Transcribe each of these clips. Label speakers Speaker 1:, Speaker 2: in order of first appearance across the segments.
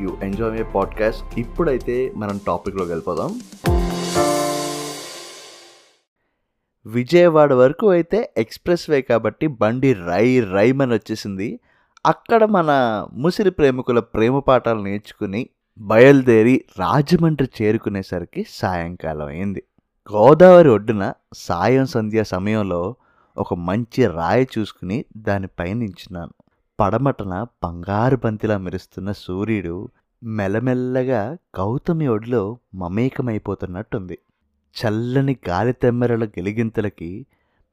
Speaker 1: you enjoy my podcast. ఇప్పుడైతే మనం టాపిక్లోకి వెళ్ళిపోదాం. విజయవాడ వరకు అయితే ఎక్స్ప్రెస్ వే కాబట్టి బండి రై రైమన్ వచ్చేసింది. అక్కడ మన ముసిరి ప్రేమికుల ప్రేమ పాఠాలు నేర్చుకుని బయలుదేరి రాజమండ్రి చేరుకునేసరికి సాయంకాలం అయింది. గోదావరి ఒడ్డున సాయం సంధ్య సమయంలో ఒక మంచి రాయి చూసుకుని దానిపై నించున్నాను పడమటన బంగారు బంతిలా మెరుస్తున్న సూర్యుడు మెల్లమెల్లగా గౌతమి ఒడిలో మమేకమైపోతున్నట్టుంది. చల్లని గాలి తెమ్మెరల గెలిగింతలకి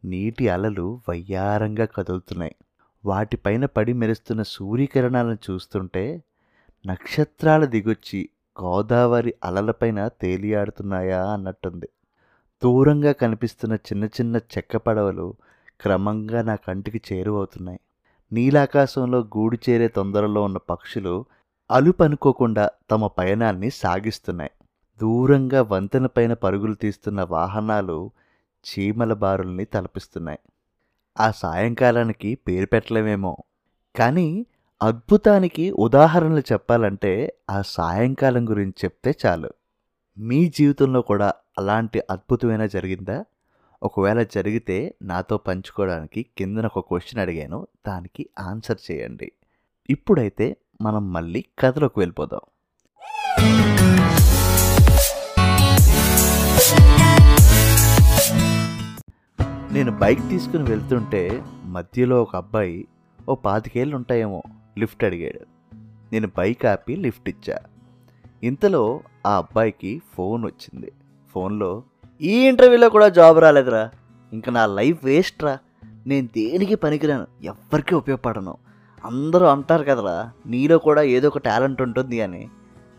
Speaker 1: నీటి అలలు వయ్యారంగా కదులుతున్నాయి. వాటిపైన పడి మెరుస్తున్న సూర్యకిరణాలను చూస్తుంటే నక్షత్రాల దిగొచ్చి గోదావరి అలలపైన తేలియాడుతున్నాయా అన్నట్టుంది. దూరంగా కనిపిస్తున్న చిన్న చిన్న చెక్క పడవలు క్రమంగా నా కంటికి చేరువవుతున్నాయి. నీలాకాశంలో గూడు చేరే తొందరలో ఉన్న పక్షులు అలుపనుకోకుండా తమ పయనాన్ని సాగిస్తున్నాయి. దూరంగా వంతెన పైన పరుగులు తీస్తున్న వాహనాలు చీమల బారుల్ని తలపిస్తున్నాయి. ఆ సాయంకాలానికి పేరు పెట్టలేమేమో. కానీ అద్భుతానికి ఉదాహరణలు చెప్పాలంటే ఆ సాయంకాలం గురించి చెప్తే చాలు. మీ జీవితంలో కూడా అలాంటి అద్భుతమైన జరిగిందా? ఒకవేళ జరిగితే నాతో పంచుకోవడానికి కిందన ఒక క్వశ్చన్ అడిగాను. దానికి ఆన్సర్ చేయండి. ఇప్పుడైతే మనం మళ్ళీ కథలోకి వెళ్ళిపోదాం. నేను బైక్ తీసుకుని వెళ్తుంటే మధ్యలో ఒక అబ్బాయి ఓ పాతికేళ్ళు ఉంటాయేమో లిఫ్ట్ అడిగాడు. నేను బైక్ ఆపి లిఫ్ట్ ఇచ్చా. ఇంతలో ఆ అబ్బాయికి ఫోన్ వచ్చింది. ఫోన్లో ఈ ఇంటర్వ్యూలో కూడా జాబ్ రాలేదురా. ఇంకా నా లైఫ్ వేస్ట్ రా నేను దేనికి పనికిరాను? ఎవ్వరికీ ఉపయోగపడను. అందరూ అంటారు కదరా నీలో కూడా ఏదో ఒక టాలెంట్ ఉంటుంది అని.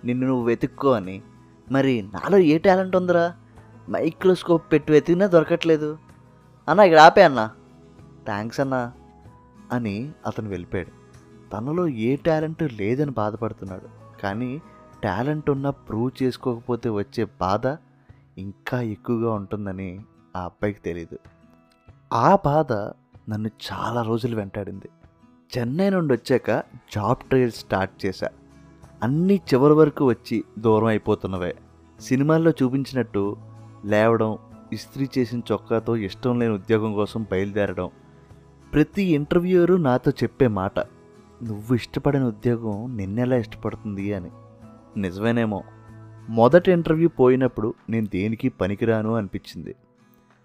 Speaker 1: నిన్ను నువ్వు వెతుక్కో అని. మరి నాలో ఏ టాలెంట్ ఉందిరా? మైక్రోస్కోప్ పెట్టి వెతికినా దొరకట్లేదు. అన్న ఇక్కడ ఆపే అన్న. థ్యాంక్స్ అన్నా అని అతను వెళ్ళిపోయాడు. తనలో ఏ టాలెంట్ లేదని బాధపడుతున్నాడు. కానీ టాలెంట్ ఉన్న ప్రూవ్ చేసుకోకపోతే వచ్చే బాధ ఇంకా ఎక్కువగా ఉంటుందని ఆ అబ్బాయికి తెలియదు ఆ బాధ నన్ను చాలా రోజులు వెంటాడింది. చెన్నై నుండి వచ్చాక జాబ్ ట్రయల్ స్టార్ట్ చేశా. అన్నీ చివరి వరకు వచ్చి దూరం అయిపోతున్నవే. సినిమాల్లో చూపించినట్టు లేవడం ఇస్త్రీ చేసిన చొక్కాతో ఇష్టం లేని ఉద్యోగం కోసం బయలుదేరడం ప్రతి ఇంటర్వ్యూరు నాతో చెప్పే మాట నువ్వు ఇష్టపడిన ఉద్యోగం నిన్నెలా ఇష్టపడుతుంది అని. నిజమేనేమో మొదటి ఇంటర్వ్యూ పోయినప్పుడు నేను దేనికి పనికిరాను అనిపించింది.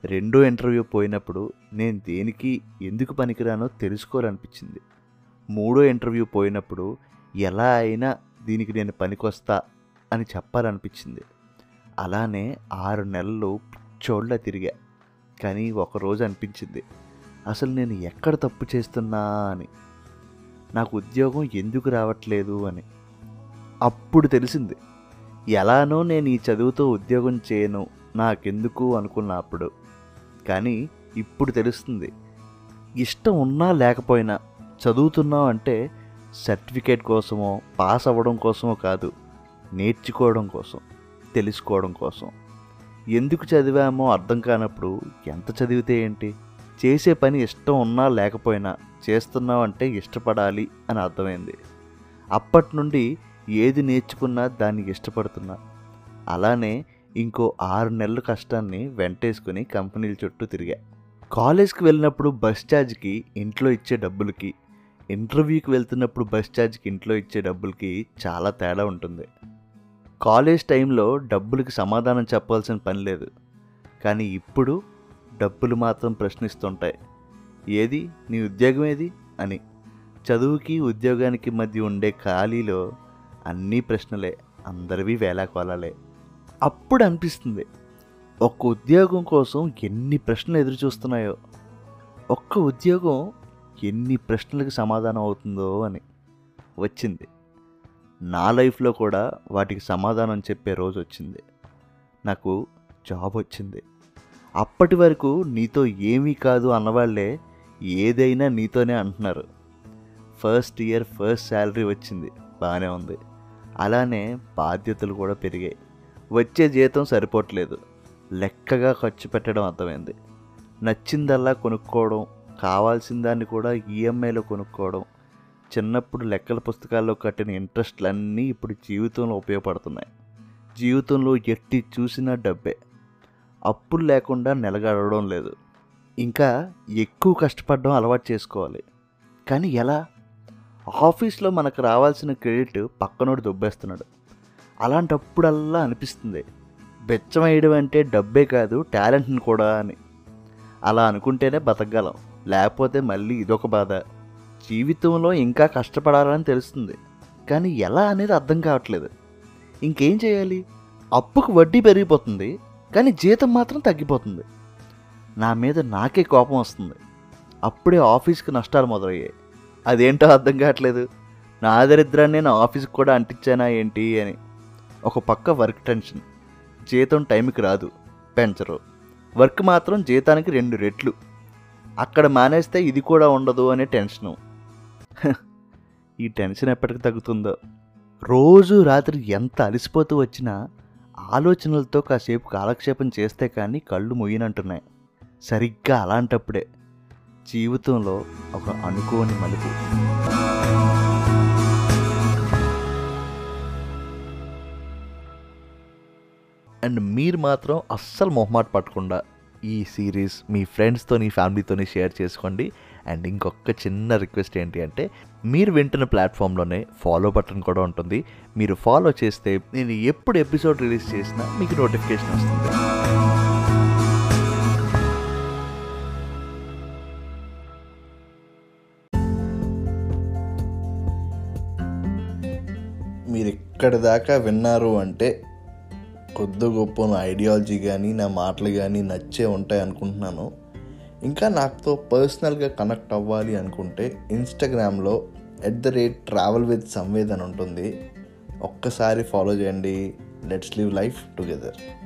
Speaker 1: రెండో ఇంటర్వ్యూ పోయినప్పుడు నేను దేనికి ఎందుకు పనికిరానో తెలుసుకోవాలనిపించింది. మూడో ఇంటర్వ్యూ పోయినప్పుడు ఎలా అయినా దీనికి నేను పనికొస్తా అని చెప్పాలనిపించింది. అలానే ఆరు నెలలు పిచ్చోళ్ళ తిరిగా. కానీ ఒకరోజు అనిపించింది అసలు నేను ఎక్కడ తప్పు చేస్తున్నా అని. నాకు ఉద్యోగం ఎందుకు రావట్లేదు అని. అప్పుడు తెలిసింది ఎలానో నేను ఈ చదువుతో ఉద్యోగం చేయను నాకెందుకు అనుకున్నా అప్పుడు. కానీ ఇప్పుడు తెలుస్తుంది. ఇష్టం ఉన్నా లేకపోయినా చదువుతున్నాం అంటే సర్టిఫికేట్ కోసమో పాస్ అవ్వడం కోసమో కాదు నేర్చుకోవడం కోసం తెలుసుకోవడం కోసం. ఎందుకు చదివామో అర్థం కానప్పుడు ఎంత చదివితే ఏంటి? చేసే పని ఇష్టం ఉన్నా లేకపోయినా చేస్తున్నావు అంటే ఇష్టపడాలి అని అర్థమైంది. అప్పటి నుండి ఏది నేర్చుకున్నా దాన్ని ఇష్టపడుతున్నా. అలానే ఇంకో ఆరు నెలల కష్టాన్ని వెంటేసుకుని కంపెనీల చుట్టూ తిరిగా. కాలేజ్కి వెళ్ళినప్పుడు బస్ ఛార్జ్కి ఇంట్లో ఇచ్చే డబ్బులకి ఇంటర్వ్యూకి వెళ్తున్నప్పుడు బస్ ఛార్జ్కి ఇంట్లో ఇచ్చే డబ్బులకి చాలా తేడా ఉంటుంది. కాలేజ్ టైంలో డబ్బులకి సమాధానం చెప్పాల్సిన పని లేదు. కానీ ఇప్పుడు డబ్బులు మాత్రం ప్రశ్నిస్తుంటాయి. ఏది? నీ ఉద్యోగం ఏది? అని. చదువుకి ఉద్యోగానికి మధ్య ఉండే ఖాళీలో అన్నీ ప్రశ్నలే అందరివి వేలాకోలాలే. అప్పుడు అనిపిస్తుంది ఒక్క ఉద్యోగం కోసం ఎన్ని ప్రశ్నలు ఎదురు చూస్తున్నాయో ఒక్క ఉద్యోగం ఎన్ని ప్రశ్నలకు సమాధానం అవుతుందో అని వచ్చింది. నా లైఫ్లో కూడా వాటికి సమాధానం చెప్పే రోజు వచ్చింది. నాకు జాబ్ వచ్చింది. అప్పటి వరకు నీతో ఏమీ కాదు అన్నవాళ్ళే ఏదైనా నీతోనే అంటున్నారు. ఫస్ట్ ఇయర్ ఫస్ట్ శాలరీ వచ్చింది బాగానే ఉంది. అలానే బాధ్యతలు కూడా పెరిగాయి. వచ్చే జీతం సరిపోవట్లేదు. లెక్కగా ఖర్చు పెట్టడం అర్థమైంది. నచ్చిందల్లా కొనుక్కోవడం కావాల్సిన దాన్ని కూడా ఈఎంఐలో కొనుక్కోవడం చిన్నప్పుడు లెక్కల పుస్తకాల్లో కట్టిన ఇంట్రెస్ట్లన్నీ ఇప్పుడు జీవితంలో ఉపయోగపడుతున్నాయి. జీవితంలో ఎట్టి చూసినా డబ్బే. అప్పులు లేకుండా నిలగడడం లేదు. ఇంకా ఎక్కువ కష్టపడడం అలవాటు చేసుకోవాలి. కానీ ఎలా? ఆఫీస్లో మనకు రావాల్సిన క్రెడిట్ పక్కనోడు దొబ్బేస్తున్నాడు. అలాంటప్పుడల్లా అనిపిస్తుంది బెచ్చం వేయడం అంటే డబ్బే కాదు టాలెంట్ని కూడా అని. అలా అనుకుంటేనే బతకగలం లేకపోతే మళ్ళీ ఇదొక బాధ. జీవితంలో ఇంకా కష్టపడాలని తెలుస్తుంది కానీ ఎలా అనేది అర్థం కావట్లేదు. ఇంకేం చేయాలి? అప్పుకు వడ్డీ పెరిగిపోతుంది కానీ జీతం మాత్రం తగ్గిపోతుంది. నా మీద నాకే కోపం వస్తుంది. అప్పుడే ఆఫీస్కి నష్టాలు మొదలయ్యాయి. అదేంటో అర్థం కావట్లేదు. నా దరిద్రాన్ని నేను ఆఫీస్కి కూడా అంటించానా ఏంటి అని. ఒక పక్క వర్క్ టెన్షన్. జీతం టైంకి రాదు. పెంచరు. వర్క్ మాత్రం జీతానికి రెండు రెట్లు. అక్కడ మానేస్తే ఇది కూడా ఉండదు అనే టెన్షను. ఈ టెన్షన్ ఎప్పటికి తగ్గుతుందో. రోజు రాత్రి ఎంత అలసిపోతూ వచ్చినా ఆలోచనలతో కాసేపు కాలక్షేపం చేస్తే కానీ కళ్ళు మొయ్యనంటున్నాయి. సరిగ్గా అలాంటప్పుడే. జీవితంలో ఒక అనుకోని మలుపు. అండ్ మీరు మాత్రం అస్సలు మొహమాట పట్టకుండా ఈ సిరీస్ మీ ఫ్రెండ్స్తోని ఫ్యామిలీతోని షేర్ చేసుకోండి. అండ్ ఇంకొక చిన్న రిక్వెస్ట్ ఏంటి అంటే మీరు వింటున్న ప్లాట్ఫామ్లోనే ఫాలో బటన్ కూడా ఉంటుంది. మీరు ఫాలో చేస్తే నేను ఎప్పుడు ఎపిసోడ్ రిలీజ్ చేసినా మీకు నోటిఫికేషన్ వస్తుంది.
Speaker 2: ఇక్కడి దాకా విన్నారు అంటే కొద్ది గొప్ప నా ఐడియాలజీ కానీ నా మాటలు కానీ నచ్చే ఉంటాయి అనుకుంటున్నాను. ఇంకా నాతో పర్సనల్గా కనెక్ట్ అవ్వాలి అనుకుంటే ఇన్స్టాగ్రామ్లో at the rate travel with Samvedana ఉంటుంది. ఒక్కసారి ఫాలో చేయండి. Let's live life together